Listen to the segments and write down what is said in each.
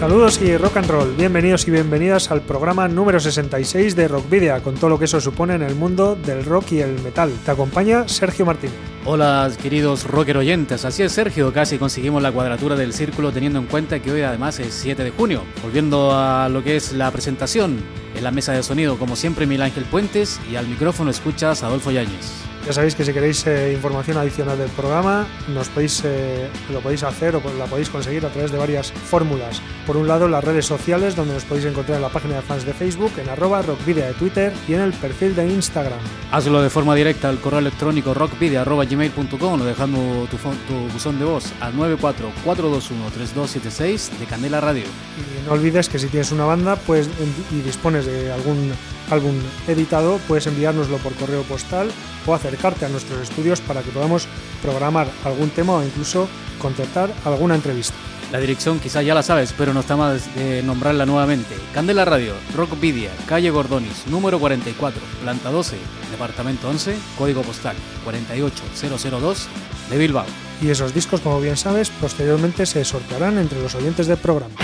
Saludos y rock and roll, bienvenidos y bienvenidas al programa número 66 de Rock Video, con todo lo que eso supone en el mundo del rock y el metal. Te acompaña Sergio Martín. Hola queridos rocker oyentes, así es Sergio, casi conseguimos la cuadratura del círculo teniendo en cuenta que hoy además es 7 de junio. Volviendo a lo que es la presentación, en la mesa de sonido como siempre Mil Ángel Puentes y al micrófono escuchas Adolfo Yáñez. Ya sabéis que si queréis eh, información adicional del programa, nos podéis, eh, lo podéis hacer o la podéis conseguir a través de varias fórmulas. Por un lado, las redes sociales, donde nos podéis encontrar en la página de fans de Facebook, en arroba rockvidia de Twitter y en el perfil de Instagram. Hazlo de forma directa al correo electrónico rockvidia.gmail.com o dejando tu, tu buzón de voz al 944213276 de Candela Radio. Y no olvides que si tienes una banda pues, y dispones de algún álbum editado, puedes enviárnoslo por correo postal o acercarte a nuestros estudios para que podamos programar algún tema o incluso concertar alguna entrevista. La dirección quizá ya la sabes, pero no está más de nombrarla nuevamente. Candela Radio, Rockvidia, calle Gordonis, número 44, planta 12, departamento 11, código postal 48002 de Bilbao. Y esos discos, como bien sabes, posteriormente se sortearán entre los oyentes del programa.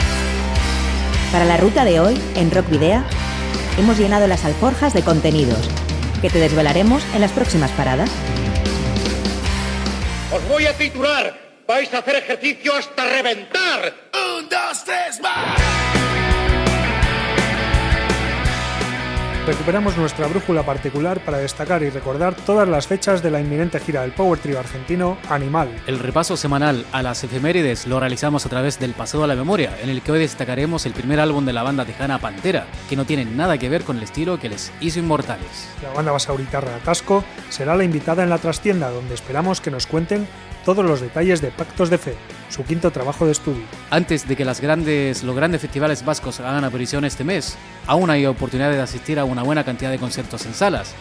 Para la ruta de hoy, en Rockvidea, hemos llenado las alforjas de contenidos que te desvelaremos en las próximas paradas. Os voy a titular. Vais a hacer ejercicio hasta reventar. Un, dos, tres, más. Recuperamos nuestra brújula particular para destacar y recordar todas las fechas de la inminente gira del Power Trio argentino Animal. El repaso semanal a las efemérides lo realizamos a través del Pasado a la Memoria, en el que hoy destacaremos el primer álbum de la banda tejana Pantera, que no tiene nada que ver con el estilo que les hizo inmortales. La banda basauritarra Atasco será la invitada en la trastienda, donde esperamos que nos cuenten todos los detalles de Pactos de Fe, su quinto trabajo de estudio. Antes de que las grandes, los grandes festivales vascos hagan aparición este mes, aún hay oportunidad de asistir a una buena cantidad de conciertos en salas.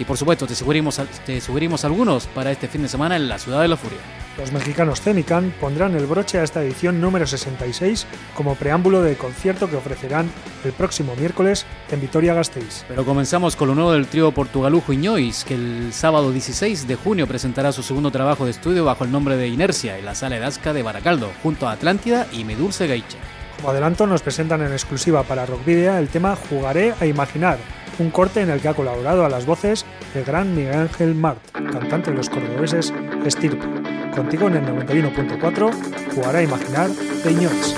Y por supuesto, te subiremos, te subiremos algunos para este fin de semana en la Ciudad de la Furia. Los mexicanos Cemican pondrán el broche a esta edición número 66 como preámbulo del concierto que ofrecerán el próximo miércoles en Vitoria-Gasteiz. Pero comenzamos con lo nuevo del trío portugalujo Iñois, que el sábado 16 de junio presentará su segundo trabajo de estudio bajo el nombre de Inercia en la sala Edasca de Baracaldo, junto a Atlántida y Medulce Gaicha. Como adelanto, nos presentan en exclusiva para Rockvidia el tema Jugaré a Imaginar, un corte en el que ha colaborado a las voces el gran Miguel Ángel Mart, cantante de los cordobeses Estirpe. Contigo en el 91.4, Jugaré a Imaginar de.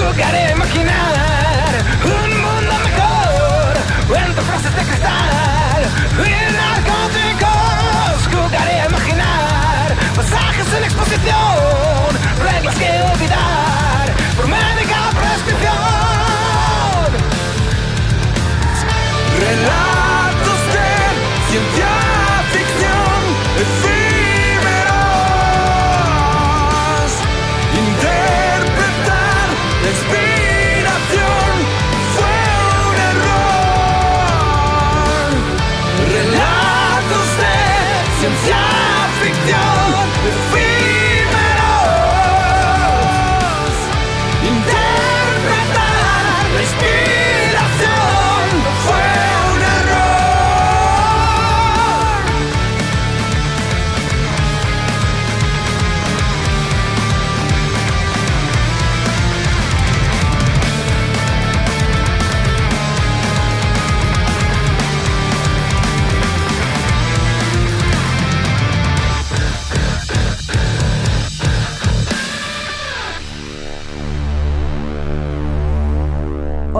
jugaré a imaginar un mundo mejor entre frases de cristal y narcóticos. Jugaré a imaginar pasajes en exposición.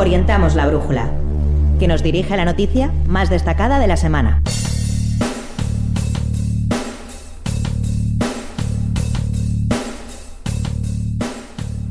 Orientamos la brújula, que nos dirige a la noticia más destacada de la semana.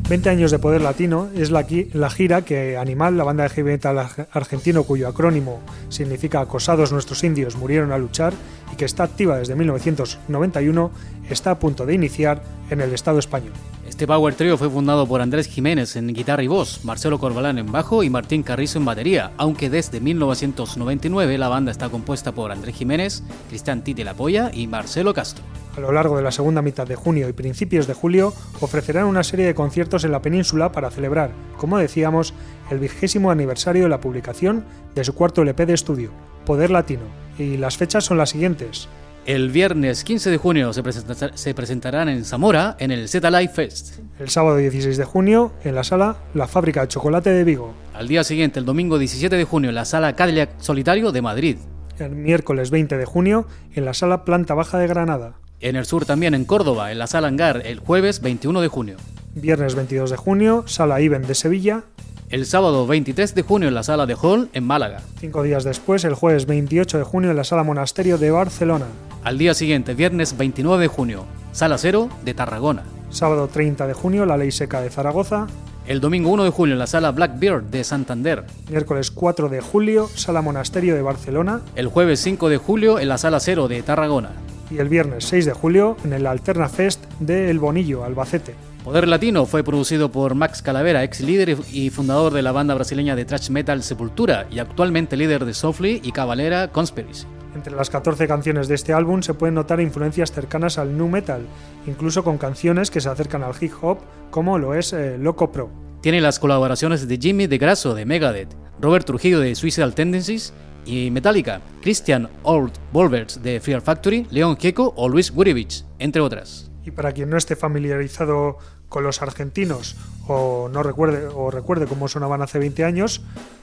«20 años de poder latino es la, gira que Animal, la banda de heavy metal argentino cuyo acrónimo significa Acosados nuestros indios murieron a luchar y que está activa desde 1991, está a punto de iniciar en el Estado español. Este Power Trio fue fundado por Andrés Jiménez en guitarra y voz, Marcelo Corbalán en bajo y Martín Carrizo en batería, aunque desde 1999 la banda está compuesta por Andrés Jiménez, Cristian Tite La Polla y Marcelo Castro. A lo largo de la segunda mitad de junio y principios de julio ofrecerán una serie de conciertos en la península para celebrar, como decíamos, el vigésimo aniversario de la publicación de su cuarto LP de estudio, Poder Latino. Y las fechas son las siguientes. El viernes 15 de junio se, presentarán en Zamora en el Z Life Fest. El sábado 16 de junio en la sala La Fábrica de Chocolate de Vigo. Al día siguiente, el domingo 17 de junio, en la sala Cadillac Solitario de Madrid. El miércoles 20 de junio en la sala Planta Baja de Granada. En el sur también en Córdoba, en la sala Hangar, el jueves 21 de junio. Viernes 22 de junio, sala Iben de Sevilla el sábado 23 de junio en la sala de Hall en Málaga. Cinco días después, el jueves 28 de junio en la sala Monasterio de Barcelona. Al día siguiente, viernes 29 de junio, sala Cero de Tarragona. Sábado 30 de junio, la Ley Seca de Zaragoza. El domingo 1 de julio en la sala Blackbeard de Santander. Miércoles 4 de julio, sala Monasterio de Barcelona. El jueves 5 de julio en la sala Cero de Tarragona. Y el viernes 6 de julio en el Alterna Fest de El Bonillo, Albacete. Poder Latino fue producido por Max Calavera, ex líder y fundador de la banda brasileña de thrash metal Sepultura y actualmente líder de Softly y Cavalera Conspiracy. Entre las 14 canciones de este álbum se pueden notar influencias cercanas al nu metal, incluso con canciones que se acercan al hip hop, como lo es eh, Loco Pro. Tiene las colaboraciones de Jimmy de Grasso de Megadeth, Robert Trujillo de Suicidal Tendencies y Metallica, Christian Old Wolvers de Fear Factory, Leon Gieco o Luis Gurevich, entre otras. Y para quien no esté familiarizado con los argentinos o no recuerde o recuerde cómo sonaban hace 20 años,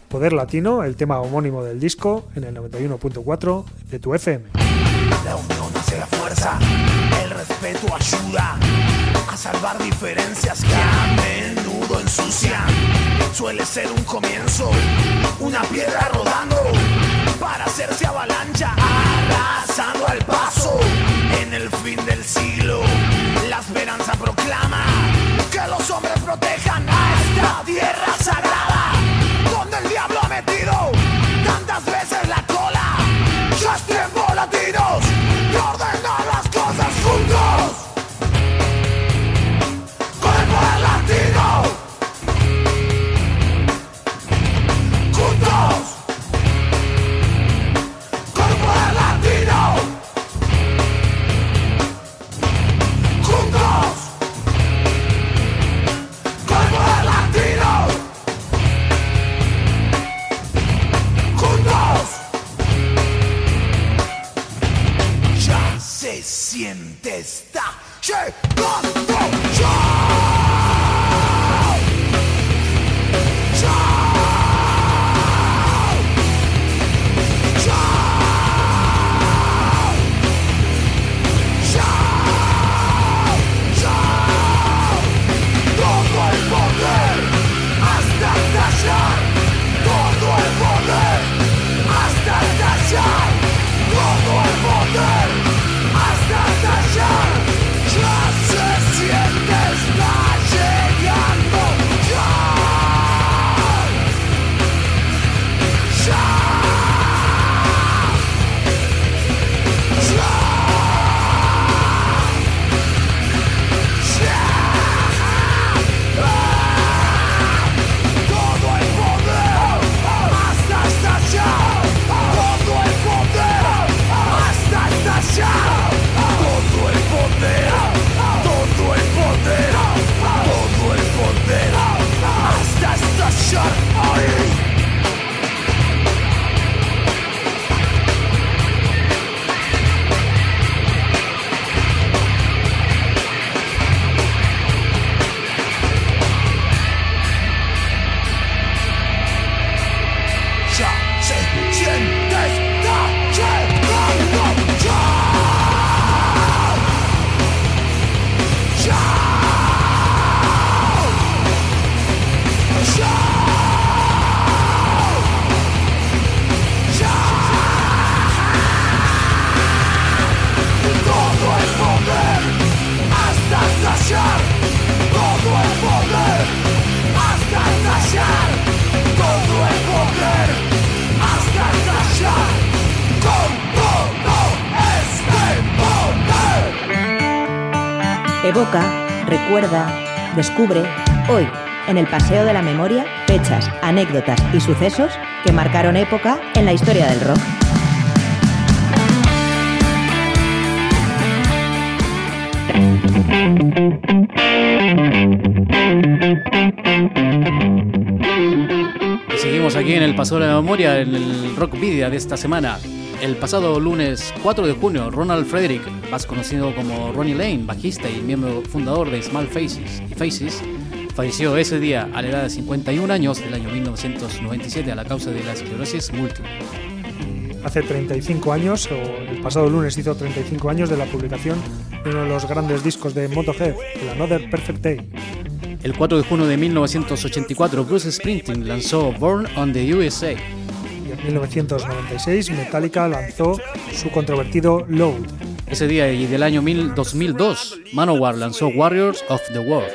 Poder Latino, el tema homónimo del disco en el 91.4 de tu FM. La unión hace la fuerza, el respeto ayuda a salvar diferencias que a menudo ensucian. Suele ser un comienzo, una piedra rodando para hacerse avalancha, arrasando al paso en el fin del siglo. La esperanza proclama que los hombres protejan a esta tierra descubre, hoy, en el Paseo de la Memoria, fechas, anécdotas y sucesos que marcaron época en la historia del rock. seguimos aquí en el Paseo de la Memoria, en el Rock Video de esta semana. El pasado lunes 4 de junio, Ronald Frederick, más conocido como Ronnie Lane, bajista y miembro fundador de Small Faces y Faces, falleció ese día a la edad de 51 años del año 1997 a la causa de la esclerosis múltiple. Hace 35 años, o el pasado lunes hizo 35 años de la publicación de uno de los grandes discos de Motorhead, el Another Perfect Day. El 4 de junio de 1984, Bruce Springsteen lanzó Born on the USA. Y en 1996, Metallica lanzó su controvertido Load. Ese día y del año 2002, Manowar lanzó Warriors of the World.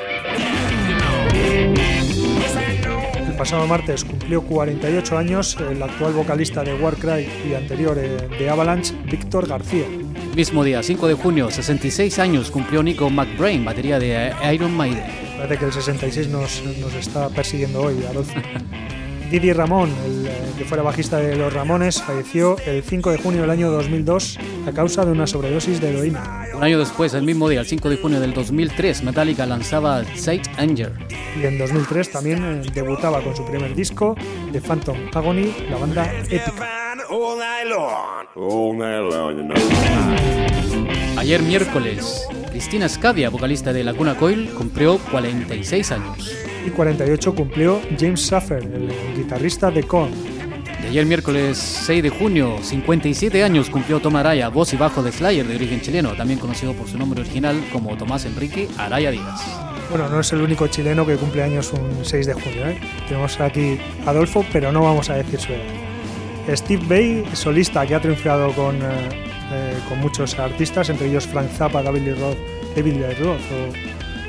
El pasado martes cumplió 48 años el actual vocalista de Warcry y anterior eh, de Avalanche, Víctor García. Mismo día, 5 de junio, 66 años cumplió Nico McBrain, batería de Iron Maiden. Parece que el 66 nos, nos está persiguiendo hoy, Adolfo. Didi Ramón, el eh, que fuera bajista de Los Ramones, falleció el 5 de junio del año 2002 a causa de una sobredosis de heroína. Un año después, el mismo día, el 5 de junio del 2003, Metallica lanzaba Sage Anger. Y en 2003 también eh, debutaba con su primer disco, The Phantom Agony, la banda épica. Ayer miércoles, Cristina Scadia, vocalista de Laguna Coil, cumplió 46 años. Y 48 cumplió James Suffer, el guitarrista de Korn. Y ayer miércoles 6 de junio, 57 años cumplió Tom Araya, voz y bajo de Slayer de origen chileno, también conocido por su nombre original como Tomás Enrique Araya Díaz. Bueno, no es el único chileno que cumple años un 6 de junio. ¿eh? Tenemos aquí Adolfo, pero no vamos a decir su edad. Steve Bay, solista que ha triunfado con, eh, eh, con muchos artistas, entre ellos Frank Zappa, David Lee Roth, David Lee Roth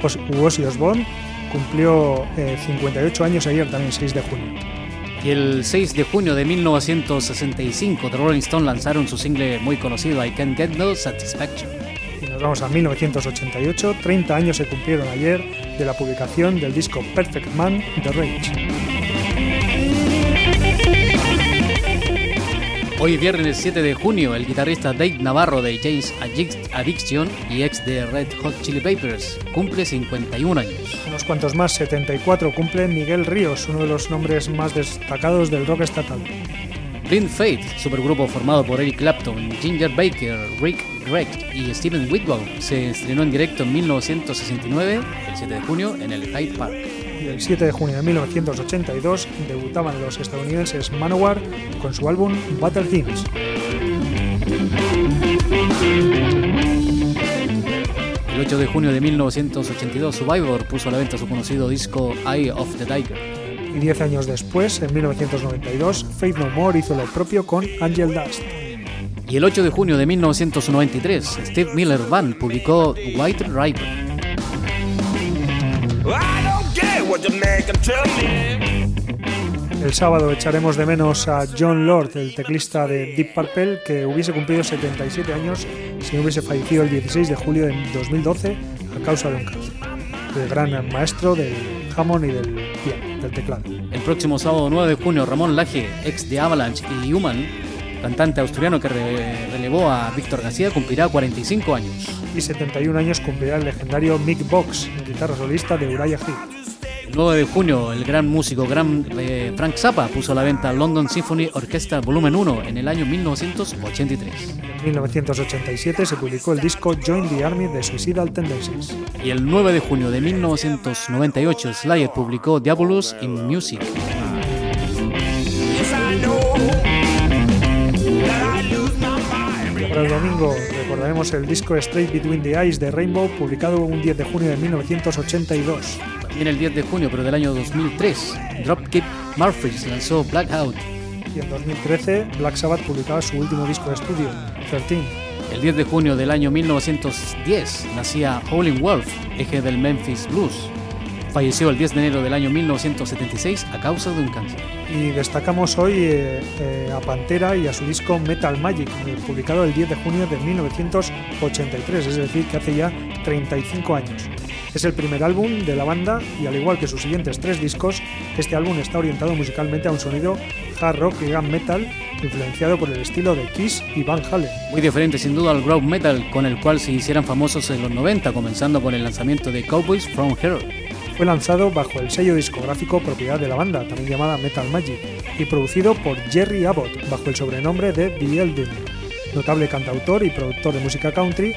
o Ozzy Osbourne, cumplió eh, 58 años ayer, también 6 de junio. Y el 6 de junio de 1965, The Rolling Stones lanzaron su single muy conocido, I Can't Get No Satisfaction. Y nos vamos a 1988, 30 años se cumplieron ayer de la publicación del disco Perfect Man de Rage. Hoy viernes 7 de junio, el guitarrista Dave Navarro de James Addiction y ex de Red Hot Chili Peppers cumple 51 años. Unos cuantos más, 74, cumple Miguel Ríos, uno de los nombres más destacados del rock estatal. Blind Faith, supergrupo formado por Eric Clapton, Ginger Baker, Rick Gregg y Steven Whitwell, se estrenó en directo en 1969, el 7 de junio, en el Hyde Park. Y el 7 de junio de 1982 debutaban los estadounidenses Manowar con su álbum Battle Hymns. El 8 de junio de 1982, Survivor puso a la venta su conocido disco Eye of the Tiger. Y 10 años después, en 1992, Faith No More hizo lo propio con Angel Dust. Y el 8 de junio de 1993, Steve Miller Band publicó White River. El sábado echaremos de menos a John Lord, el teclista de Deep Purple, que hubiese cumplido 77 años si no hubiese fallecido el 16 de julio de 2012 a causa de un cáncer. El gran maestro del Hammond y del piano, del teclado. El próximo sábado 9 de junio, Ramón Laje, ex de Avalanche y Human, cantante asturiano que re- relevó a Víctor García, cumplirá 45 años. Y 71 años cumplirá el legendario Mick Box, guitarra solista de Uriah Heep. El 9 de junio, el gran músico gran, eh, Frank Zappa puso a la venta London Symphony Orchestra Volumen 1 en el año 1983. En 1987 se publicó el disco Join the Army de Suicidal Tendencies. Y el 9 de junio de 1998, Slayer publicó Diabolus in Music. Para el domingo recordaremos el disco Straight Between the Eyes de Rainbow, publicado un 10 de junio de 1982. También el 10 de junio, pero del año 2003, Dropkick Murphys lanzó Blackout. Y en 2013 Black Sabbath publicaba su último disco de estudio, 13. El 10 de junio del año 1910 nacía Howlin' Wolf, eje del Memphis Blues. Falleció el 10 de enero del año 1976 a causa de un cáncer. y destacamos hoy eh, eh, a Pantera y a su disco Metal Magic, eh, publicado el 10 de junio de 1983, es decir, que hace ya 35 años. Es el primer álbum de la banda y al igual que sus siguientes tres discos, este álbum está orientado musicalmente a un sonido hard rock y glam metal influenciado por el estilo de Kiss y Van Halen. Muy diferente sin duda al groove metal con el cual se hicieran famosos en los 90, comenzando con el lanzamiento de Cowboys from Hell fue lanzado bajo el sello discográfico propiedad de la banda, también llamada Metal Magic, y producido por Jerry Abbott bajo el sobrenombre de The Elden, notable cantautor y productor de música country,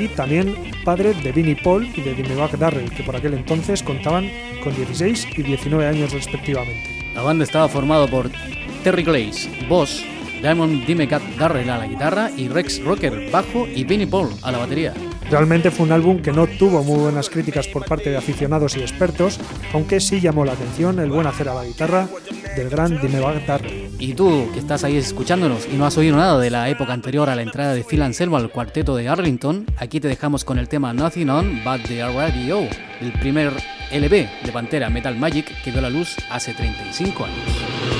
y también padre de Vinnie Paul y de Dimebag Darrell, que por aquel entonces contaban con 16 y 19 años respectivamente. La banda estaba formada por Terry Glaze, voz, Diamond Dimebag Darrell a la guitarra y Rex Rocker, bajo y Vinnie Paul a la batería. Realmente fue un álbum que no tuvo muy buenas críticas por parte de aficionados y expertos, aunque sí llamó la atención el buen hacer a la guitarra del gran Dimebag Darrell. Y tú, que estás ahí escuchándonos y no has oído nada de la época anterior a la entrada de Phil Anselmo al cuarteto de Arlington, aquí te dejamos con el tema Nothing On But The Radio, el primer LP de Pantera Metal Magic que dio la luz hace 35 años.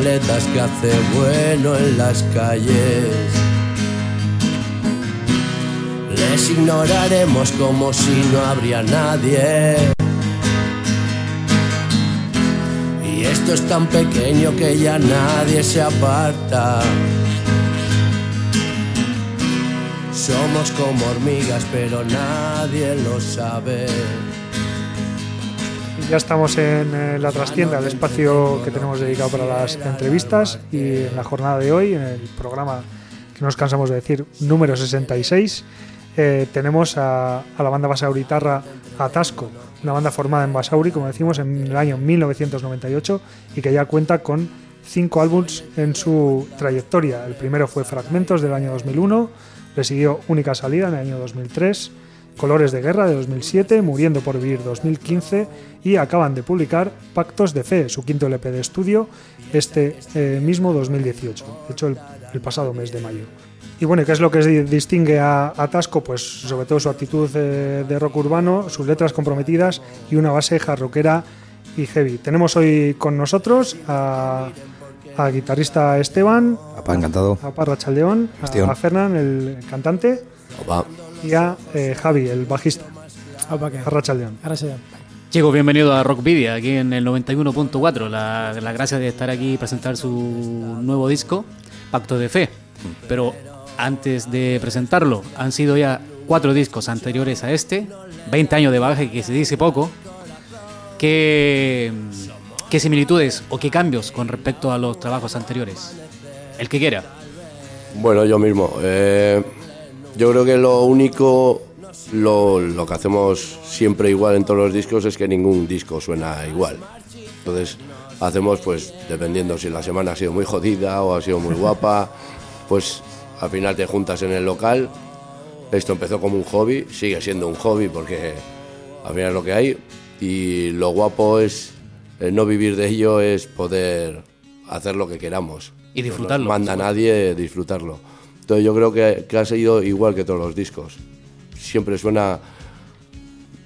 Maletas que hace bueno en las calles. Les ignoraremos como si no habría nadie. Y esto es tan pequeño que ya nadie se aparta. Somos como hormigas, pero nadie lo sabe. Ya estamos en eh, la trastienda, el espacio que tenemos dedicado para las entrevistas y en la jornada de hoy, en el programa que nos cansamos de decir, número 66, eh, tenemos a, a, la banda basauritarra Atasco, una banda formada en Basauri, como decimos, en el año 1998 y que ya cuenta con cinco álbumes en su trayectoria. El primero fue Fragmentos del año 2001, le siguió Única Salida en el año 2003, Colores de Guerra de 2007, Muriendo por Vivir 2015 y acaban de publicar Pactos de Fe, su quinto LP de estudio, este eh, mismo 2018, hecho el, el, pasado mes de mayo. Y bueno, ¿qué es lo que distingue a, a Tasco? Pues sobre todo su actitud eh, de rock urbano, sus letras comprometidas y una base jarroquera y heavy. Tenemos hoy con nosotros a, a guitarrista Esteban, Apa, encantado. a Parra Chaldeón, a, a Fernán, el cantante, Opa. Y a eh, Javi, el bajista. Arrachaldeón. Chico, bienvenido a Rockvidia, aquí en el 91.4. La, la gracia de estar aquí y presentar su nuevo disco, Pacto de Fe. Pero antes de presentarlo, han sido ya cuatro discos anteriores a este, 20 años de bagaje, que se dice poco. ¿Qué, qué similitudes o qué cambios con respecto a los trabajos anteriores? El que quiera. Bueno, yo mismo. Eh, yo creo que lo único, lo, lo, que hacemos siempre igual en todos los discos es que ningún disco suena igual. Entonces hacemos, pues, dependiendo si la semana ha sido muy jodida o ha sido muy guapa, pues al final te juntas en el local. Esto empezó como un hobby, sigue siendo un hobby porque al final es lo que hay. Y lo guapo es el no vivir de ello, es poder hacer lo que queramos. Y disfrutarlo. No manda a nadie disfrutarlo. Entonces yo creo que, que ha sido igual que todos los discos. Siempre suena...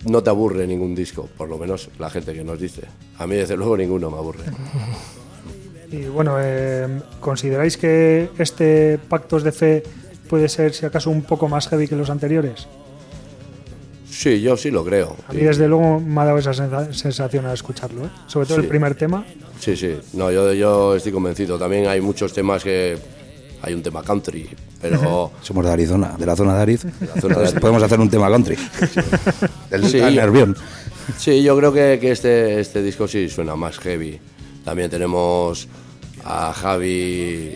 No te aburre ningún disco, por lo menos la gente que nos dice. A mí desde luego ninguno me aburre. Y bueno, eh, ¿consideráis que este Pactos de Fe puede ser, si acaso, un poco más heavy que los anteriores? Sí, yo sí lo creo. A mí, desde luego, me ha dado esa sensación al escucharlo, ¿eh? sobre todo Sí. el primer tema. Sí, sí. No, yo, yo estoy convencido. También hay muchos temas que... Hay un tema country, pero... Somos de Arizona, de la zona de Ariz. la zona de Entonces, Ariz. podemos hacer un tema country. Del Sí. del Nervión. Sí, yo creo que, que este, este disco sí suena más heavy. También tenemos a Javi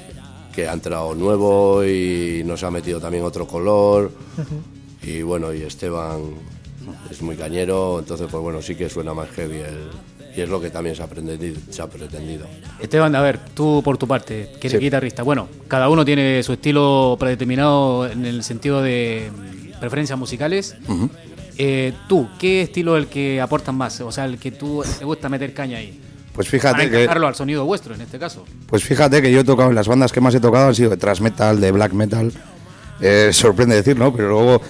que ha entrado nuevo y nos ha metido también otro color. Y bueno, y Esteban es muy cañero, entonces pues bueno, sí que suena más heavy el- y es lo que también se ha pretendido. Se ha pretendido. Esteban, a ver, tú por tu parte, que eres Sí. guitarrista. Bueno, cada uno tiene su estilo predeterminado en el sentido de preferencias musicales. Eh, tú, ¿qué estilo es el que aportas más? O sea, el que tú te gusta meter caña ahí. Pues Para fíjate que, encajarlo al sonido vuestro, en este caso. pues fíjate que yo he tocado en las bandas que más he tocado han sido de thrash metal, de black metal. Eh, sorprende decir, ¿no? Pero luego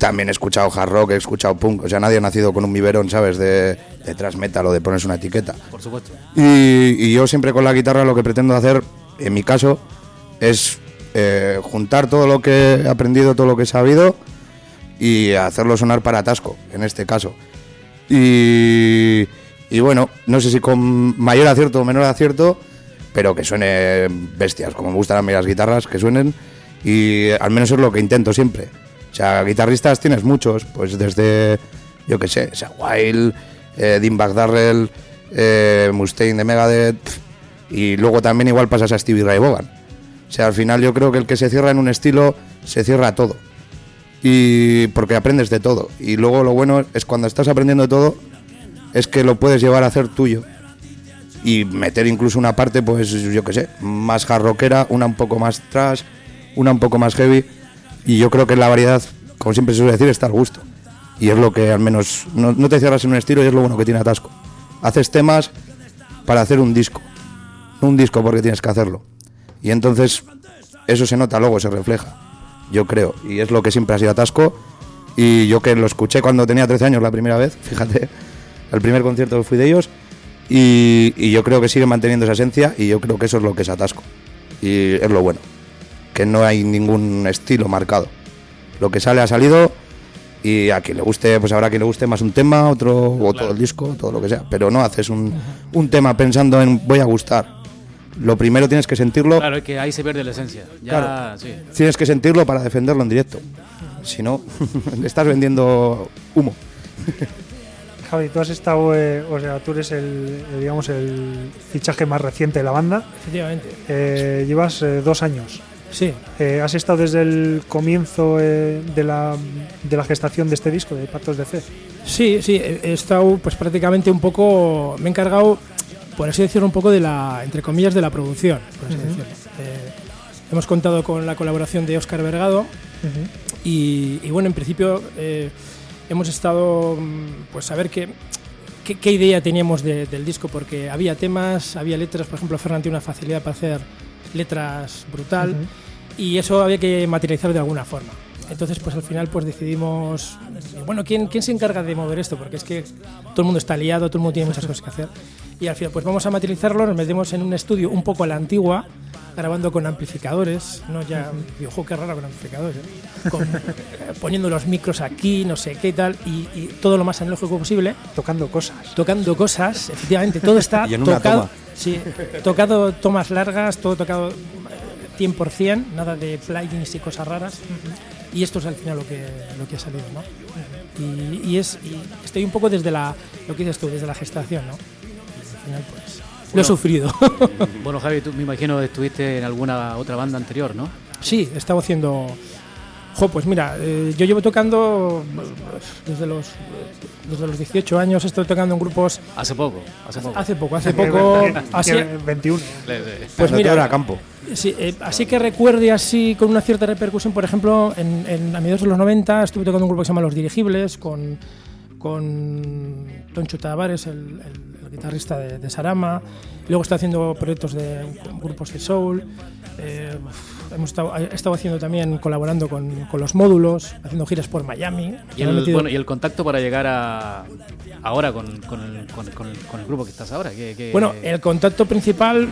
también he escuchado hard rock, he escuchado punk. O sea, nadie ha nacido con un biberón, ¿sabes? De, de metal o de ponerse una etiqueta. Por supuesto. Y, y yo siempre con la guitarra lo que pretendo hacer, en mi caso, es eh, juntar todo lo que he aprendido, todo lo que he sabido y hacerlo sonar para Tasco, en este caso. Y, y bueno, no sé si con mayor acierto o menor acierto, pero que suene bestias, como me gustan a mí las guitarras, que suenen y al menos es lo que intento siempre. O sea, guitarristas tienes muchos, pues desde, yo qué sé, sea Wild, eh, Dean Darrell, eh, Mustaine de Megadeth, y luego también igual pasas a Stevie Ray Vaughan. O sea, al final yo creo que el que se cierra en un estilo, se cierra todo. Y porque aprendes de todo. Y luego lo bueno es cuando estás aprendiendo de todo, es que lo puedes llevar a hacer tuyo. Y meter incluso una parte, pues yo qué sé, más hard rockera, una un poco más trash, una un poco más heavy. Y yo creo que la variedad, como siempre se suele decir, está al gusto. Y es lo que al menos no, te cierras en un estilo y es lo bueno que tiene Atasco. Haces temas para hacer un disco. Un disco porque tienes que hacerlo. Y entonces eso se nota luego, se refleja. Yo creo. Y es lo que siempre ha sido Atasco. Y yo que lo escuché cuando tenía 13 años la primera vez, fíjate, el primer concierto que fui de ellos. Y, y yo creo que sigue manteniendo esa esencia y yo creo que eso es lo que es Atasco. Y es lo bueno, que no hay ningún estilo marcado. Lo que sale ha salido y a quien le guste, pues habrá quien le guste más un tema, otro, o todo el disco, todo lo que sea. Pero no haces un, un tema pensando en voy a gustar. Lo primero tienes que sentirlo, Claro, es que ahí se pierde la esencia. Ya, Claro. sí. tienes que sentirlo para defenderlo en directo. Si no, le estás vendiendo humo. Javi, tú has estado, eh, o sea, tú eres el, eh, digamos, el fichaje más reciente de la banda. Efectivamente. Eh, llevas eh, dos años. Sí, Eh, ¿Has estado desde el comienzo eh, de, la, de la gestación de este disco, de Pactos de Fe? sí, sí. He estado pues prácticamente un poco. Me he encargado, por así decirlo, un poco de la, entre comillas, de la producción. por así decirlo. Eh, hemos contado con la colaboración de Óscar Vergado y, y bueno, en principio hemos estado mm, pues a ver qué, qué, qué idea teníamos de- del disco, porque había temas, había letras, por ejemplo, Ferran tiene una facilidad para hacer letras brutal y eso había que materializar de alguna forma. Entonces, pues al final pues decidimos, bueno, ¿quién, ¿quién se encarga de mover esto? Porque es que todo el mundo está liado, todo el mundo tiene muchas cosas que hacer. Y al final, pues vamos a materializarlo, nos metemos en un estudio un poco a la antigua, grabando con amplificadores, no ya, digo, "Jo, qué raro con amplificadores, ¿eh?". Con- eh, poniendo los micros aquí, no sé qué y tal, y, y todo lo más analógico posible, Tocando cosas. tocando cosas, efectivamente, todo está Y en una tocado, toma. sí, tocado tomas largas, todo tocado eh, 100%, nada de plugins y cosas raras. Y esto es al final lo que, lo que ha salido, ¿no? Y, y es, y estoy un poco desde la, lo que dices tú, desde la gestación, ¿no? Y al final, pues, lo he sufrido. Bueno, Javi, tú me imagino estuviste en alguna otra banda anterior, ¿no? Sí, he estado haciendo. Jo, pues mira, eh, yo llevo tocando desde los, desde los 18 años, estado tocando en grupos Hace poco, hace poco. hace poco, hace poco. Así, Tiene 21. pues No te mira, campo. Sí, eh, así que recuerde así con una cierta repercusión, por ejemplo, en, en- a mediados de los 90 estuve tocando un grupo que se llama Los Dirigibles con, con Toncho Tavares, el guitarrista de, de Sarama. Luego estoy haciendo proyectos de grupos de soul. Eh, hemos estado, he estado haciendo también, colaborando con, con los módulos, haciendo giras por Miami. Y el, metido- bueno, y el contacto para llegar a ahora con, con el, con, el, el grupo que estás ahora. Que, que- Bueno, el contacto principal,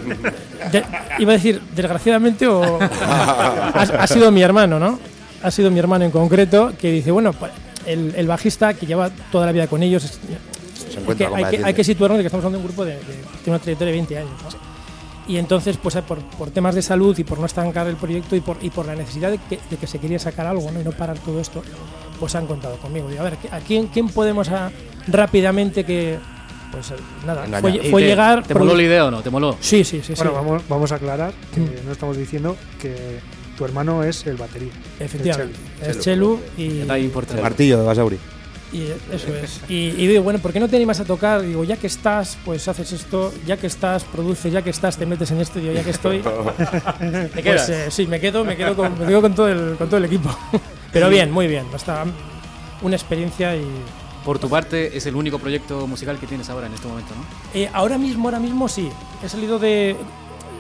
de- iba a decir desgraciadamente, o ha, ha sido mi hermano, ¿no? Ha sido mi hermano en concreto que dice, bueno, pues, el, el bajista que lleva toda la vida con ellos, Se es que encuentra con hay, que, hay que situarnos de que estamos hablando de un grupo de, de- tiene una trayectoria de 20 años. ¿no? Y entonces, pues por, por temas de salud y por no estancar el proyecto y por, y por la necesidad de que, de que se quería sacar algo ¿no? y no parar todo esto, pues han contado conmigo. Y a ver, ¿a quién, quién podemos a- rápidamente que... Pues eh, nada, Engañar. fue, ¿Y fue te- llegar... ¿Te moló la idea o no? ¿Te moló? Sí, sí, sí. Bueno, sí. vamos, vamos a aclarar que no estamos diciendo que tu hermano es el batería. Efectivamente. el Es Chelu y, Detalle importante. Martillo de Basauri. Y eso es. Y, y digo, bueno, ¿por qué no te animas a tocar? Digo, ya que estás, pues haces esto, ya que estás, produces, ya que estás, te metes en esto, digo, ya que estoy. ¿Te pues eh, sí, me quedo, me quedo con, me quedo con todo el, con todo el equipo. Pero bien, muy bien. Está una experiencia y. Por tu parte, es el único proyecto musical que tienes ahora en este momento, ¿no? Eh, ahora mismo, ahora mismo sí. He salido de.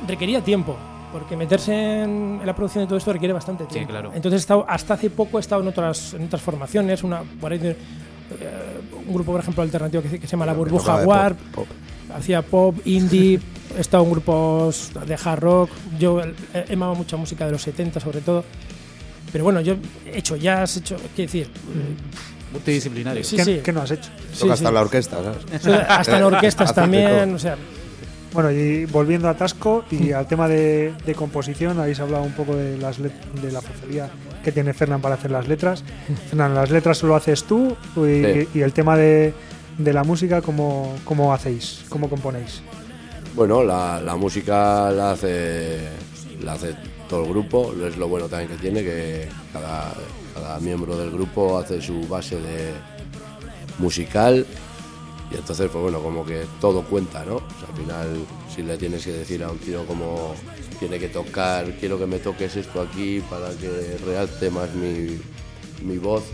Requería tiempo. Porque meterse en, en la producción de todo esto requiere bastante Sí, tiempo. claro. Entonces he estado, hasta hace poco he estado en otras, en otras formaciones. Una, por ahí de- eh, un grupo, por ejemplo, alternativo que, se- que se llama La Burbuja Warp. pop, pop. Hacía pop, indie. he estado en grupos de hard rock. Yo he amado mucha música de los 70 sobre todo. Pero bueno, yo he hecho jazz, he hecho. ¿Qué decir? Multidisciplinario. Sí, ¿Qué, sí. qué no has hecho? Sí, sí. hasta la orquesta, ¿sabes? Hasta en orquestas también. O sea, Bueno, y volviendo a Tasco y al tema de, de composición, habéis hablado un poco de, las de la facilidad que tiene Fernán para hacer las letras. Fernán, ¿las letras solo haces tú? Y, Sí. y el tema de, de la música, ¿cómo, ¿cómo hacéis? ¿Cómo componéis? Bueno, la, la música la hace, la hace todo el grupo, es lo bueno también que tiene, que cada, cada miembro del grupo hace su base de musical y entonces, pues bueno, como que todo cuenta, ¿no? Al final, si le tienes que decir a un tío como tiene que tocar, quiero que me toques esto aquí para que realce más mi, mi voz,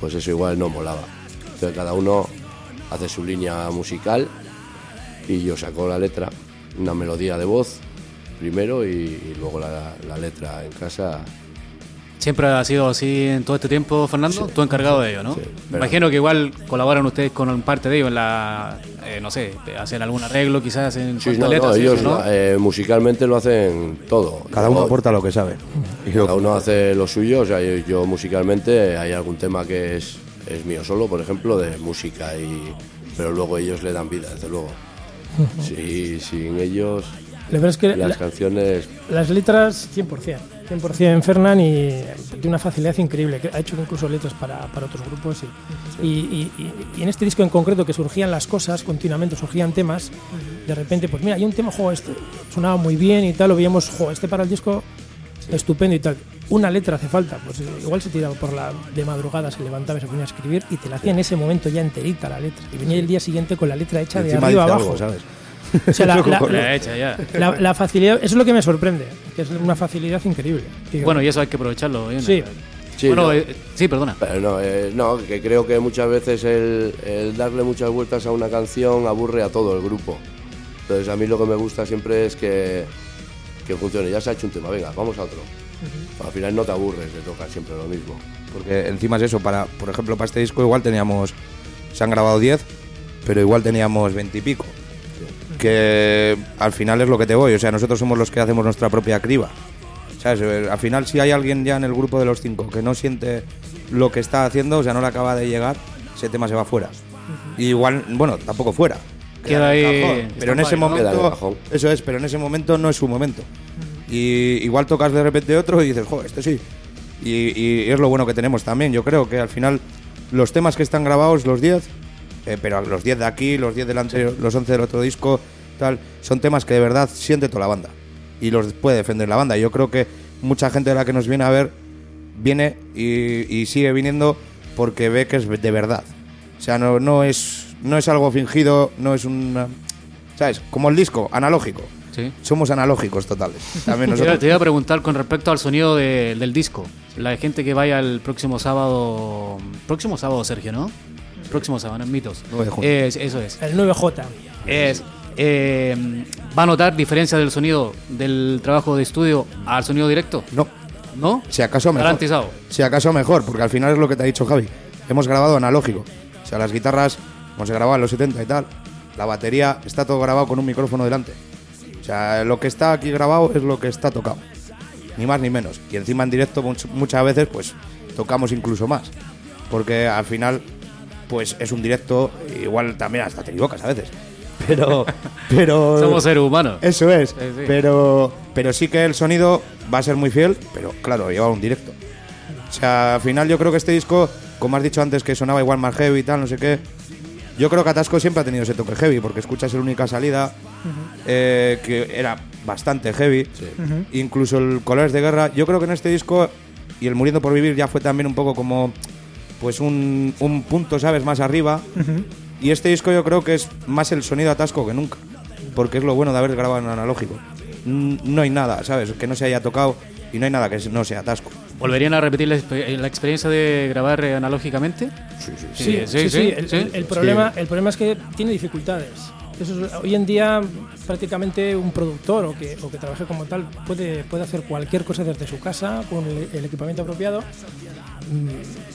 pues eso igual no molaba. Entonces cada uno hace su línea musical y yo saco la letra, una melodía de voz primero y, y luego la, la letra en casa Siempre ha sido así en todo este tiempo, Fernando. Tú encargado de ello, ¿no? sí, Imagino que igual colaboran ustedes con parte de ello en la, eh, no sé, hacen algún arreglo quizás en Sí, no, a no, letras y ellos ¿no? eh, musicalmente lo hacen todo. Cada uno aporta lo que sabe. Cada uno hace lo suyo, o sea, yo, yo musicalmente hay algún tema que es, es mío solo, por ejemplo, de música, y pero luego ellos le dan vida, desde luego. Sí, sin ellos La verdad es que las la- canciones... las letras 100%, 100% Fernán y tiene una facilidad increíble, que ha hecho incluso letras para, para otros grupos y, y, y- y- y en este disco en concreto que surgían las cosas continuamente, surgían temas, de repente pues mira, hay un tema, jo, este sonaba muy bien y tal, lo veíamos, jo, este para el disco estupendo y tal. Una letra hace falta, pues eh, igual se tiraba por la de madrugada, se levantaba y se ponía a escribir y te la hacía en ese momento ya enterita la letra. Y venía el día siguiente con la letra hecha de arriba abajo. algo, ¿sabes? O sea, la- la- Ya hecha, ya. la, la facilidad, eso es lo que me sorprende, que es una facilidad increíble. Bueno, y eso hay que aprovecharlo. bien. Sí. Sí, bueno, no. eh, sí, perdona. Pero no, eh, no, que creo que muchas veces el, el darle muchas vueltas a una canción aburre a todo el grupo. Entonces a mí lo que me gusta siempre es que, que funcione. Ya se ha hecho un tema, venga, vamos a otro. Al final no te aburres de tocar siempre lo mismo. Porque encima es eso, para, por ejemplo, para este disco igual teníamos, se han grabado 10, pero igual teníamos 20 y pico. Que al final es lo que te voy, o sea, nosotros somos los que hacemos nuestra propia criba. ¿Sabes? Al final si hay alguien ya en el grupo de los cinco que no siente lo que está haciendo, o sea, no le acaba de llegar, ese tema se va fuera. Y igual, bueno, tampoco fuera. Queda el ahí cajón, Pero en ese. Queda momento, eso es, pero en ese momento no es su momento. Y igual tocas de repente otro y dices, joder, este sí. Y, y es lo bueno que tenemos también. Yo creo que al final los temas que están grabados, los 10, eh, pero los 10 de aquí, los 10 del anterior, los 11 del otro disco, tal, son temas que de verdad siente toda la banda. Y los puede defender la banda. Yo creo que mucha gente de la que nos viene a ver viene y, y sigue viniendo porque ve que es de verdad. O sea, no, no, es, no es algo fingido, no es una... ¿Sabes? Como el disco, analógico. Sí. Somos analógicos totales. También Te iba- nosotros. te iba a preguntar con respecto al sonido de- del disco. La gente que vaya el próximo sábado. Próximo sábado, Sergio, ¿no? Próximo sábado, en Mitos. 9 de junio. Es- eso es. El 9J. es eh, ¿Va a notar diferencia del sonido del trabajo de estudio al sonido directo? No, ¿No? si acaso mejor. Garantizado. Si acaso mejor, porque al final es lo que te ha dicho Javi. Hemos grabado analógico. O sea, las guitarras, como se grababan en los 70 y tal, la batería está todo grabado con un micrófono delante. O sea, lo que está aquí grabado es lo que está tocado. Ni más ni menos. Y encima en directo much- muchas veces pues tocamos incluso más. Porque al final pues es un directo, igual también hasta te equivocas a veces. Pero pero Somos seres humanos. eso es. Sí, sí. Pero, pero sí que el sonido va a ser muy fiel, pero claro, lleva un directo. O sea, al final yo creo que este disco, como has dicho antes, que sonaba igual más heavy y tal, no sé qué. Yo creo que Atasco siempre ha tenido ese toque heavy, porque escuchas el única salida, eh, que era bastante heavy. Incluso el Colores de Guerra. Yo creo que en este disco, y el Muriendo por Vivir ya fue también un poco como, pues un, un punto, ¿sabes? Más arriba. Y este disco yo creo que es más el sonido Atasco que nunca. Porque es lo bueno de haber grabado en analógico. No hay nada, ¿sabes? Que no se haya tocado y no hay nada que no sea Atasco. ¿Volverían a repetir la, expe- la experiencia de grabar eh, analógicamente? Sí, sí, sí. El, el- el problema, el problema es que tiene dificultades. Eso es- hoy en día prácticamente un productor o que, o que trabaje como tal puede, puede hacer cualquier cosa desde su casa con el, el equipamiento apropiado.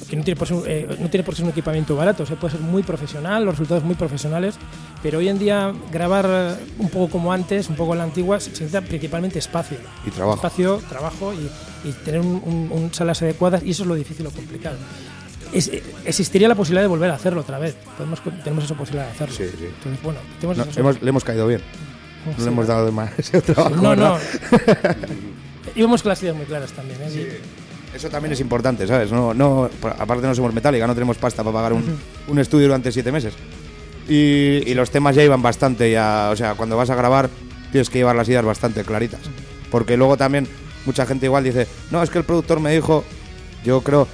Que no tiene, por ser, eh, no tiene por ser un equipamiento barato, o sea, puede ser muy profesional, los resultados muy profesionales, pero hoy en día grabar un poco como antes, un poco a la antigua, se necesita principalmente espacio. Y trabajo. Espacio, trabajo y, y tener un, un- un salas adecuadas, y eso es lo difícil o complicado. Es- eh, existiría la posibilidad de volver a hacerlo otra vez. Podemos, tenemos esa posibilidad de hacerlo. Sí, sí. Entonces, bueno, tenemos No, esa hemos- le hemos caído bien. No Sí. le hemos dado demasiado trabajo. No, no. ¿verdad? Íbamos con las ideas muy claras también. ¿eh? Eso también es importante, ¿sabes? No, no, aparte no somos metálica, no tenemos pasta para pagar un, un estudio durante siete meses. Y, y los temas ya iban bastante, ya, o sea, cuando vas a grabar tienes que llevar las ideas bastante claritas. Porque luego también mucha gente igual dice, no, es que el productor me dijo, yo creo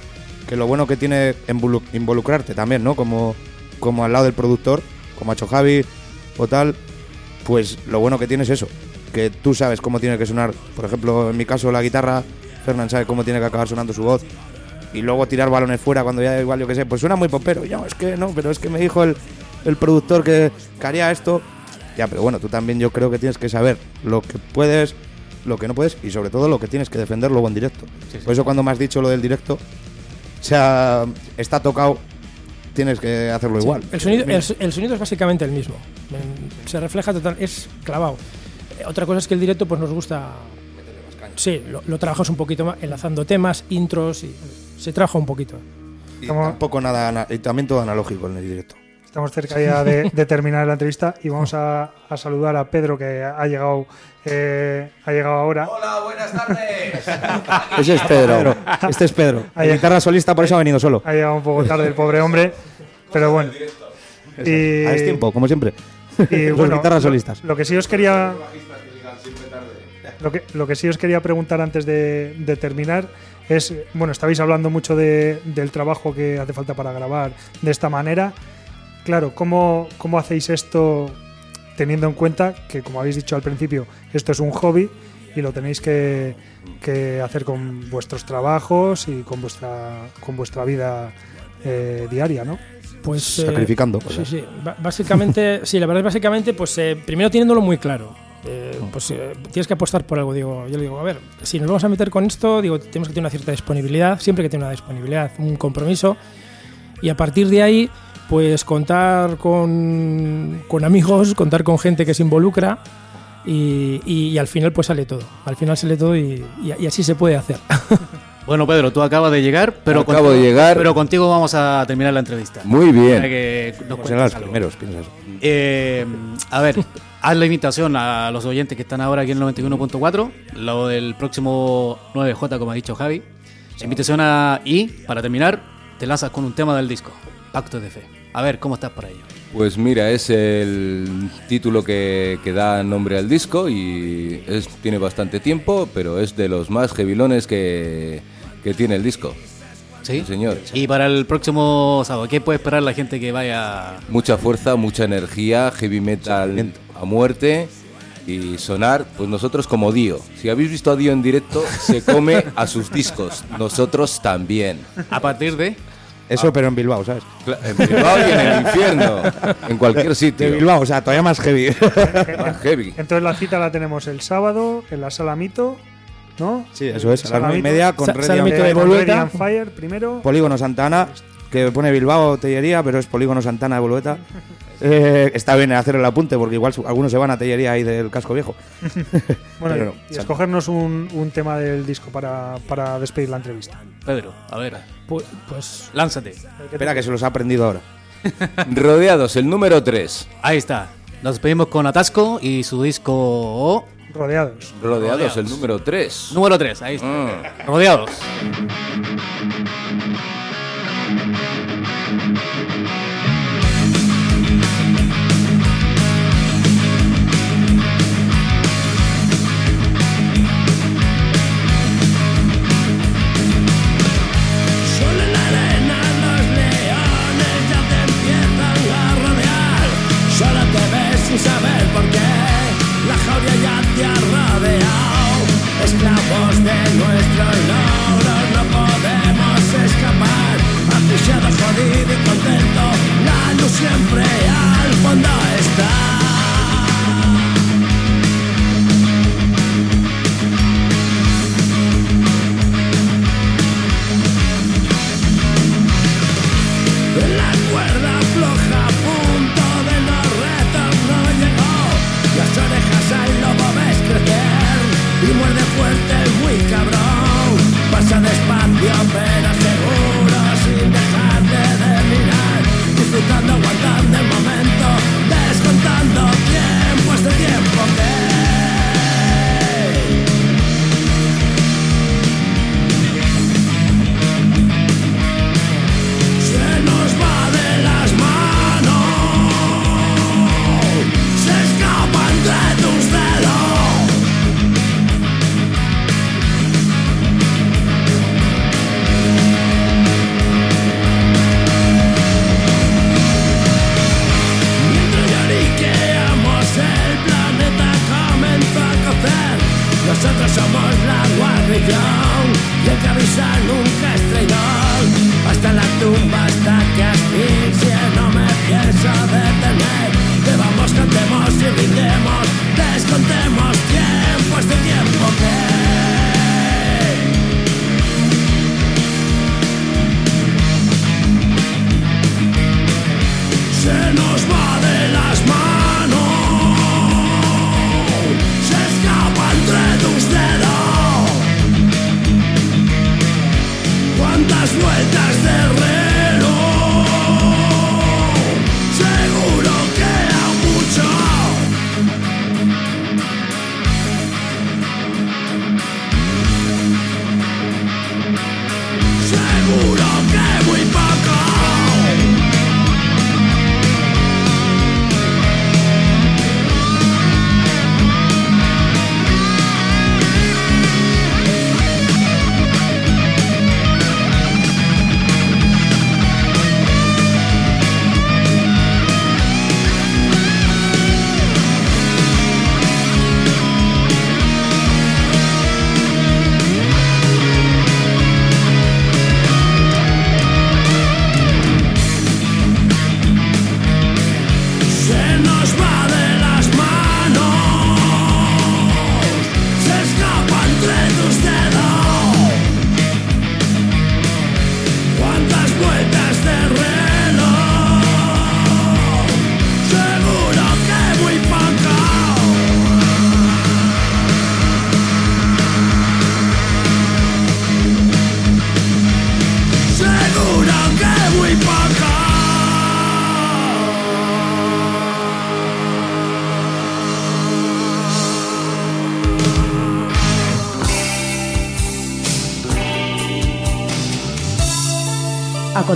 que lo bueno que tiene involu- involucrarte también, ¿no? Como, como al lado del productor, como ha hecho Javi o tal, pues lo bueno que tiene es eso, que tú sabes cómo tiene que sonar, por ejemplo, en mi caso la guitarra, Fernán sabe cómo tiene que acabar sonando su voz, y luego tirar balones fuera cuando ya igual, yo que sé, pues suena muy popero, yo es que no, pero es que me dijo el, el productor que, que haría esto, ya, pero bueno, tú también yo creo que tienes que saber lo que puedes lo que no puedes y sobre todo lo que tienes que defender luego en directo. Por eso cuando me has dicho lo del directo, o sea, está tocado, tienes que hacerlo igual. El sonido, el, el sonido es básicamente el mismo. Se refleja total, es clavado. Eh, Otra cosa es que el directo pues nos gusta. Sí, lo, lo trabajas un poquito más, enlazando temas, intros y se trabaja un poquito. Y tampoco nada, y también todo analógico en el directo. Estamos cerca ya de, de terminar la entrevista y vamos a, a saludar a Pedro que ha llegado, eh, ha llegado ahora. Hola, buenas tardes. Ese es Pedro. Este es Pedro. El guitarra solista, por eso ha venido solo. Ha llegado un poco tarde el pobre hombre, pero bueno. Y, A tiempo, como siempre. y Los bueno, guitarras lo- solistas. Lo, que sí os quería lo que, lo que sí os quería preguntar antes de, de terminar es, bueno, estabais hablando mucho de- del trabajo que hace falta para grabar de esta manera. Claro, ¿cómo, ¿cómo hacéis esto teniendo en cuenta que, como habéis dicho al principio, esto es un hobby y lo tenéis que, que hacer con vuestros trabajos y con vuestra, con vuestra vida eh, diaria, ¿no? Pues, eh, Sacrificando sí, cosas. sí. Ba- Básicamente, sí, la verdad es básicamente, pues eh, primero teniéndolo muy claro. Eh, pues eh, tienes que apostar por algo. Digo, yo le digo, a ver, si nos vamos a meter con esto, digo, tenemos que tener una cierta disponibilidad, siempre que tener una disponibilidad, un compromiso. Y a partir de ahí, pues contar con, con amigos, contar con gente que se involucra. Y, y- y al final pues sale todo. Al final sale todo y, y- y así se puede hacer. Bueno, Pedro, tú acabas de llegar, pero Acabo contigo, de llegar. Pero contigo vamos a terminar la entrevista. Muy bien. Para que nos Pues los algo. primeros, piensa eso. Eh, a ver, haz la invitación a los oyentes que están ahora aquí en el 91.4, lo del próximo 9J, como ha dicho Javi. La invitación a. Y, para terminar, te lanzas con un tema del disco, Pacto de Fe. A ver, ¿cómo estás para ello? Pues mira, es el título que, que da nombre al disco y es, tiene bastante tiempo, pero es de los más heavylones que, que tiene el disco. ¿Sí? señor. Y para el próximo sábado, ¿qué puede esperar la gente que vaya? Mucha fuerza, mucha energía, heavy metal a muerte y sonar, pues nosotros como Dio. Si habéis visto a Dio en directo, se come a sus discos. Nosotros también. A partir de. Eso, pero en Bilbao, ¿sabes? En Bilbao y en el infierno. En cualquier sitio. De Bilbao, o sea, todavía más heavy. Más heavy. Entonces la cita la tenemos el sábado en la sala Mito, ¿no? Sí, eso es, a las nueve y Mito. media con Sa- and- Mito de and Fire primero. Polígono Santana, que pone Bilbao Tellería, pero es Polígono Santana de Bolueta. Eh, está bien hacer el apunte porque igual algunos se van a Tellería ahí del casco viejo. Bueno, no, y Santa. escogernos un, un tema del disco para, para despedir la entrevista. Pedro, a ver, Pues, pues lánzate. Espera, que se los ha aprendido ahora. Rodeados, el número 3. Ahí está. Nos despedimos con Atasco y su disco Rodeados. Rodeados, Rodeados. el número 3. número 3. Ahí está. Mm. Rodeados. Siempre al fondo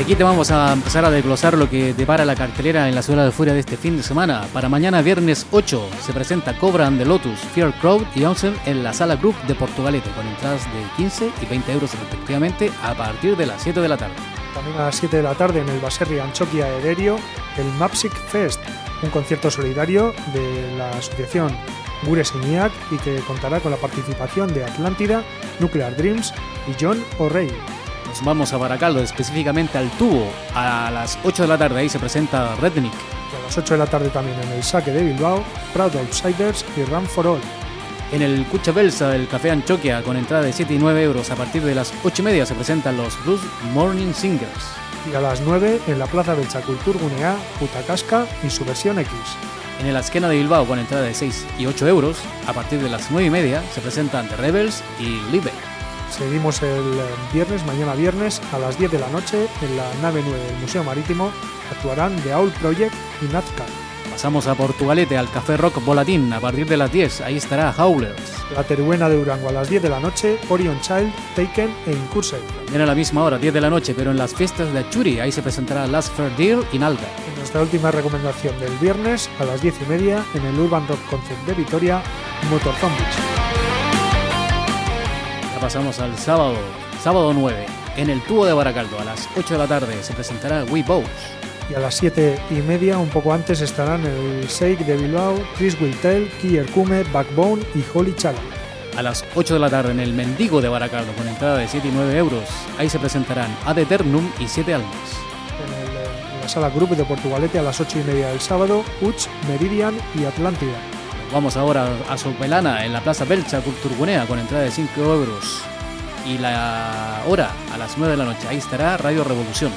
Aquí te vamos a empezar a desglosar lo que depara la cartelera en la ciudad de Furia de este fin de semana. Para mañana, viernes 8, se presenta Cobra and the Lotus, Fear Crowd y Onsen en la sala Group de Portugalete, con entradas de 15 y 20 euros respectivamente a partir de las 7 de la tarde. También a las 7 de la tarde en el Baserri Anchoquia Ederio, el Mapsic Fest, un concierto solidario de la asociación Gures Iñiac y que contará con la participación de Atlántida, Nuclear Dreams y John O'Reilly. Nos vamos a Baracaldo, específicamente al tubo. A las 8 de la tarde ahí se presenta Rednick. Y a las 8 de la tarde también en el Saque de Bilbao, Proud Outsiders y Run for All. En el Cucha Belsa del Café Anchoquia, con entrada de 7 y 9 euros, a partir de las 8 y media se presentan los Blues Morning Singers. Y a las 9 en la Plaza Belcha Cultur Gunea, Putacasca y su versión X. En el Esquena de Bilbao, con entrada de 6 y 8 euros, a partir de las 9 y media se presentan The Rebels y Live. Seguimos el viernes, mañana viernes, a las 10 de la noche, en la nave 9 del Museo Marítimo, actuarán The Owl Project y Nazca. Pasamos a Portugalete, al Café Rock Volatín, a partir de las 10, ahí estará Howlers. La Teruena de Durango a las 10 de la noche, Orion Child, Taken e Incursed. También a la misma hora, 10 de la noche, pero en las fiestas de Achuri, ahí se presentará Last Fair Deal y Nalga. En nuestra última recomendación del viernes, a las 10 y media, en el Urban Rock Concert de Vitoria, Motor Zombies. Pasamos al sábado, sábado 9, en el tubo de Baracaldo, a las 8 de la tarde, se presentará We Bows. Y a las 7 y media, un poco antes, estarán el Shake de Bilbao, Chris Will Tell, Kier Kume, Backbone y Holy Chala. A las 8 de la tarde en el Mendigo de Baracaldo con entrada de 7 y 9 euros. Ahí se presentarán Ad Eternum y Siete Almas. En, el, en la sala Group de Portugalete a las 8 y media del sábado, Uch, Meridian y Atlántida. Vamos ahora a Sopelana en la Plaza Belcha Culturgunea con entrada de 5 euros. Y la hora a las 9 de la noche. Ahí estará Radio Revolución.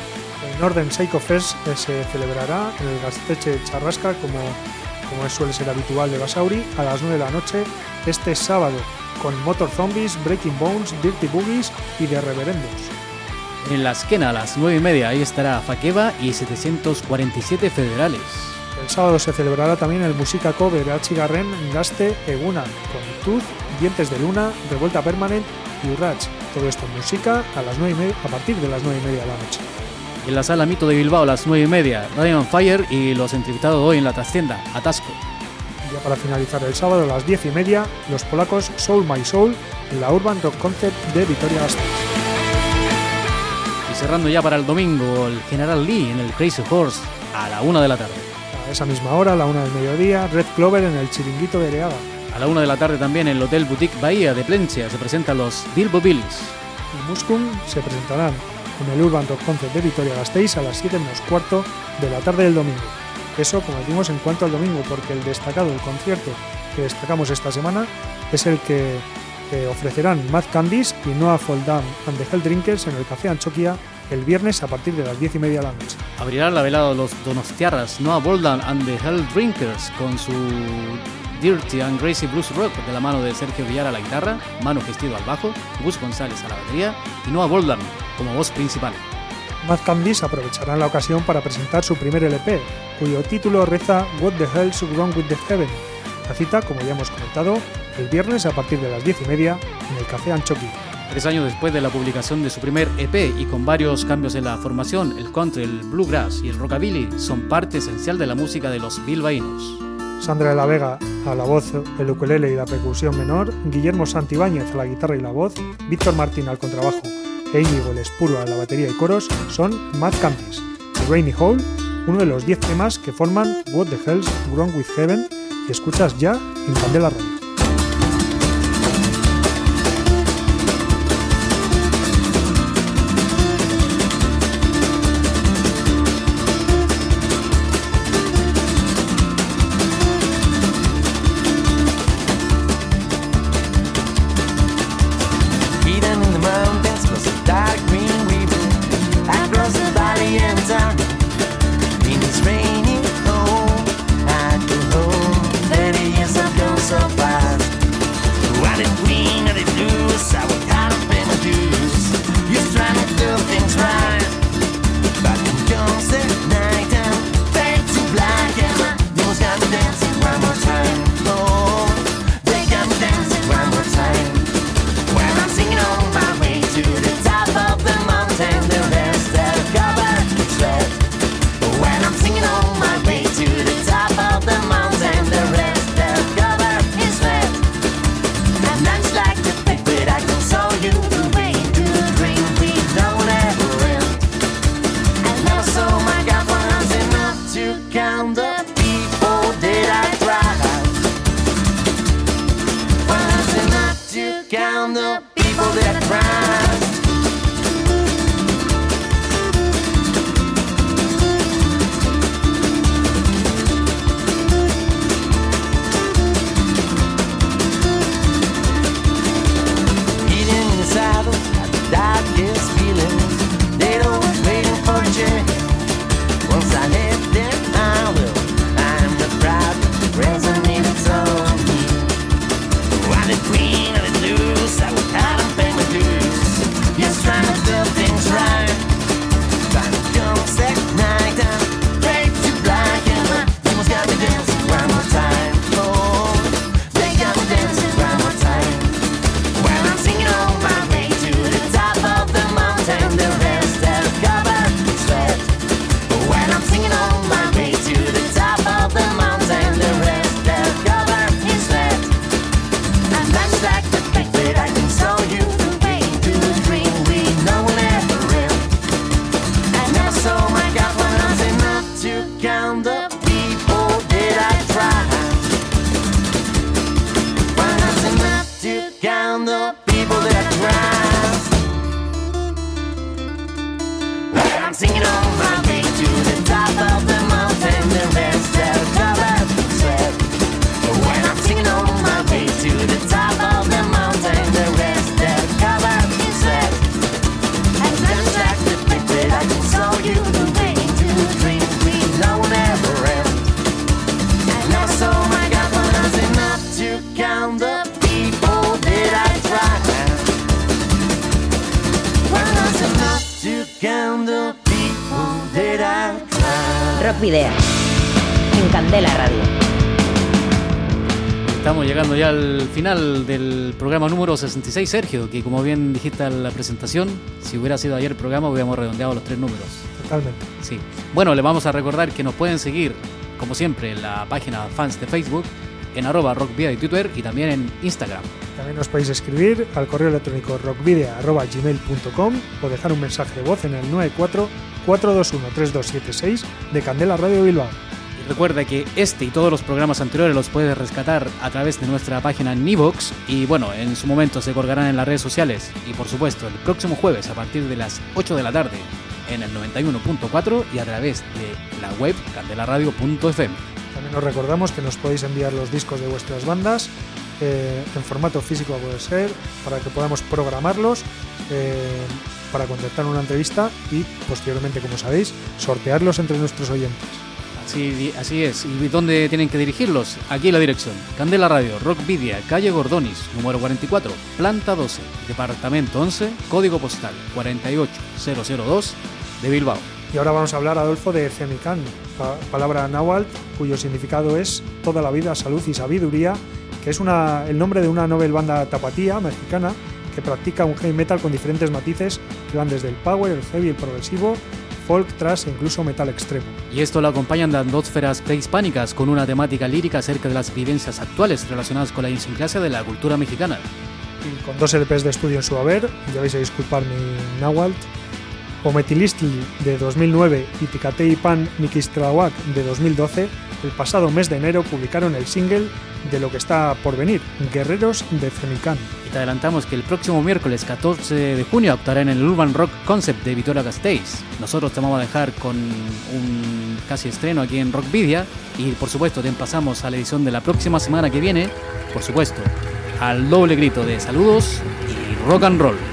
El Northern Psycho Fest eh, se celebrará en el Gasteche Charrasca como, como suele ser habitual de Basauri a las 9 de la noche este sábado con Motor Zombies, Breaking Bones, Dirty Boogies y The Reverendos. En la esquena a las 9 y media ahí estará Faqueva y 747 federales. El sábado se celebrará también el Musica Cover Achigarren Gaste Eguna con Tooth, Dientes de Luna, Revuelta Permanent y Urrach. Todo esto en música a, las 9 y media, a partir de las 9 y media de la noche. En la sala Mito de Bilbao a las 9 y media, Ryan Fire y los entrevistados hoy en la trastienda, Atasco. Ya para finalizar el sábado a las 10 y media, los polacos Soul My Soul en la Urban Rock Concert de Vitoria Gasteiz. Y cerrando ya para el domingo, el General Lee en el Crazy Horse a la 1 de la tarde. Esa misma hora, a la 1 del mediodía, Red Clover en el Chiringuito de Ereaga. A la 1 de la tarde también en el Hotel Boutique Bahía de Plencia se presentan los Bilbo Bills. Y Muscum se presentarán en el Urban Rock Concert de Vitoria Gasteiz a las 7 menos cuarto de la tarde del domingo. Eso, como decimos, en cuanto al domingo, porque el destacado, el concierto que destacamos esta semana, es el que eh, ofrecerán Mad Candies y Noah Foldam and the Hell Drinkers en el Café Anchoquia el viernes a partir de las 10 y media de la noche. Abrirán la velada los Donostiarras, Noah Boldan and the Hell Drinkers con su Dirty and Crazy Blues Rock de la mano de Sergio Villar a la guitarra, Mano Gestido al bajo, Gus González a la batería y Noah Boldan como voz principal. Mad Candies aprovecharán la ocasión para presentar su primer LP, cuyo título reza What the Hell's Wrong with the Heaven. La cita, como ya hemos comentado, el viernes a partir de las 10 y media en el Café Anchoqui. Tres años después de la publicación de su primer EP y con varios cambios en la formación, el country, el bluegrass y el rockabilly son parte esencial de la música de los bilbaínos. Sandra de la Vega a la voz, el ukelele y la percusión menor, Guillermo Santibáñez a la guitarra y la voz, Víctor Martín al contrabajo e Íñigo a la batería y coros son Mad Candies, The Rainy Hole, uno de los 10 temas que forman What the Hell's Wrong with Heaven y escuchas ya en Candela Radio. Final del programa número 66, Sergio, que como bien dijiste en la presentación, si hubiera sido ayer el programa hubiéramos redondeado los tres números. Totalmente. Sí. Bueno, le vamos a recordar que nos pueden seguir, como siempre, en la página fans de Facebook, en arroba rockvia de Twitter y también en Instagram. También nos podéis escribir al correo electrónico rockvidea.gmail.com o dejar un mensaje de voz en el 94 421 3276 de Candela Radio Bilbao. Recuerda que este y todos los programas anteriores los puedes rescatar a través de nuestra página Nivox y bueno, en su momento se colgarán en las redes sociales y por supuesto el próximo jueves a partir de las 8 de la tarde en el 91.4 y a través de la web candelaradio.fm. También os recordamos que nos podéis enviar los discos de vuestras bandas eh, en formato físico a poder ser, para que podamos programarlos, eh, para contactar una entrevista y posteriormente, como sabéis, sortearlos entre nuestros oyentes. Así, así es. ¿Y dónde tienen que dirigirlos? Aquí la dirección. Candela Radio, Rockvidia, calle Gordonis, número 44, planta 12, departamento 11, código postal 48002 de Bilbao. Y ahora vamos a hablar, Adolfo, de Cemican, pa- palabra náhuatl cuyo significado es toda la vida, salud y sabiduría, que es una, el nombre de una novel banda tapatía mexicana que practica un heavy metal con diferentes matices que van desde el power, el heavy, el progresivo, folk, thrash e incluso metal extremo. Y esto lo acompañan de atmósferas prehispánicas con una temática lírica acerca de las vivencias actuales relacionadas con la idiosincrasia de la cultura mexicana. Y con dos LPs de estudio en su haber, ya vais a disculpar mi náhuatl, Ometilistli de 2009 y Ticatei Pan Nikistrawak de 2012, el pasado mes de enero publicaron el single de lo que está por venir, Guerreros de Cemicán. Y te adelantamos que el próximo miércoles 14 de junio actuará en el Urban Rock Concept de Vitoria Gasteiz. Nosotros te vamos a dejar con un casi estreno aquí en Rockvidia y por supuesto te emplazamos a la edición de la próxima semana que viene, por supuesto, al doble grito de saludos y rock and roll.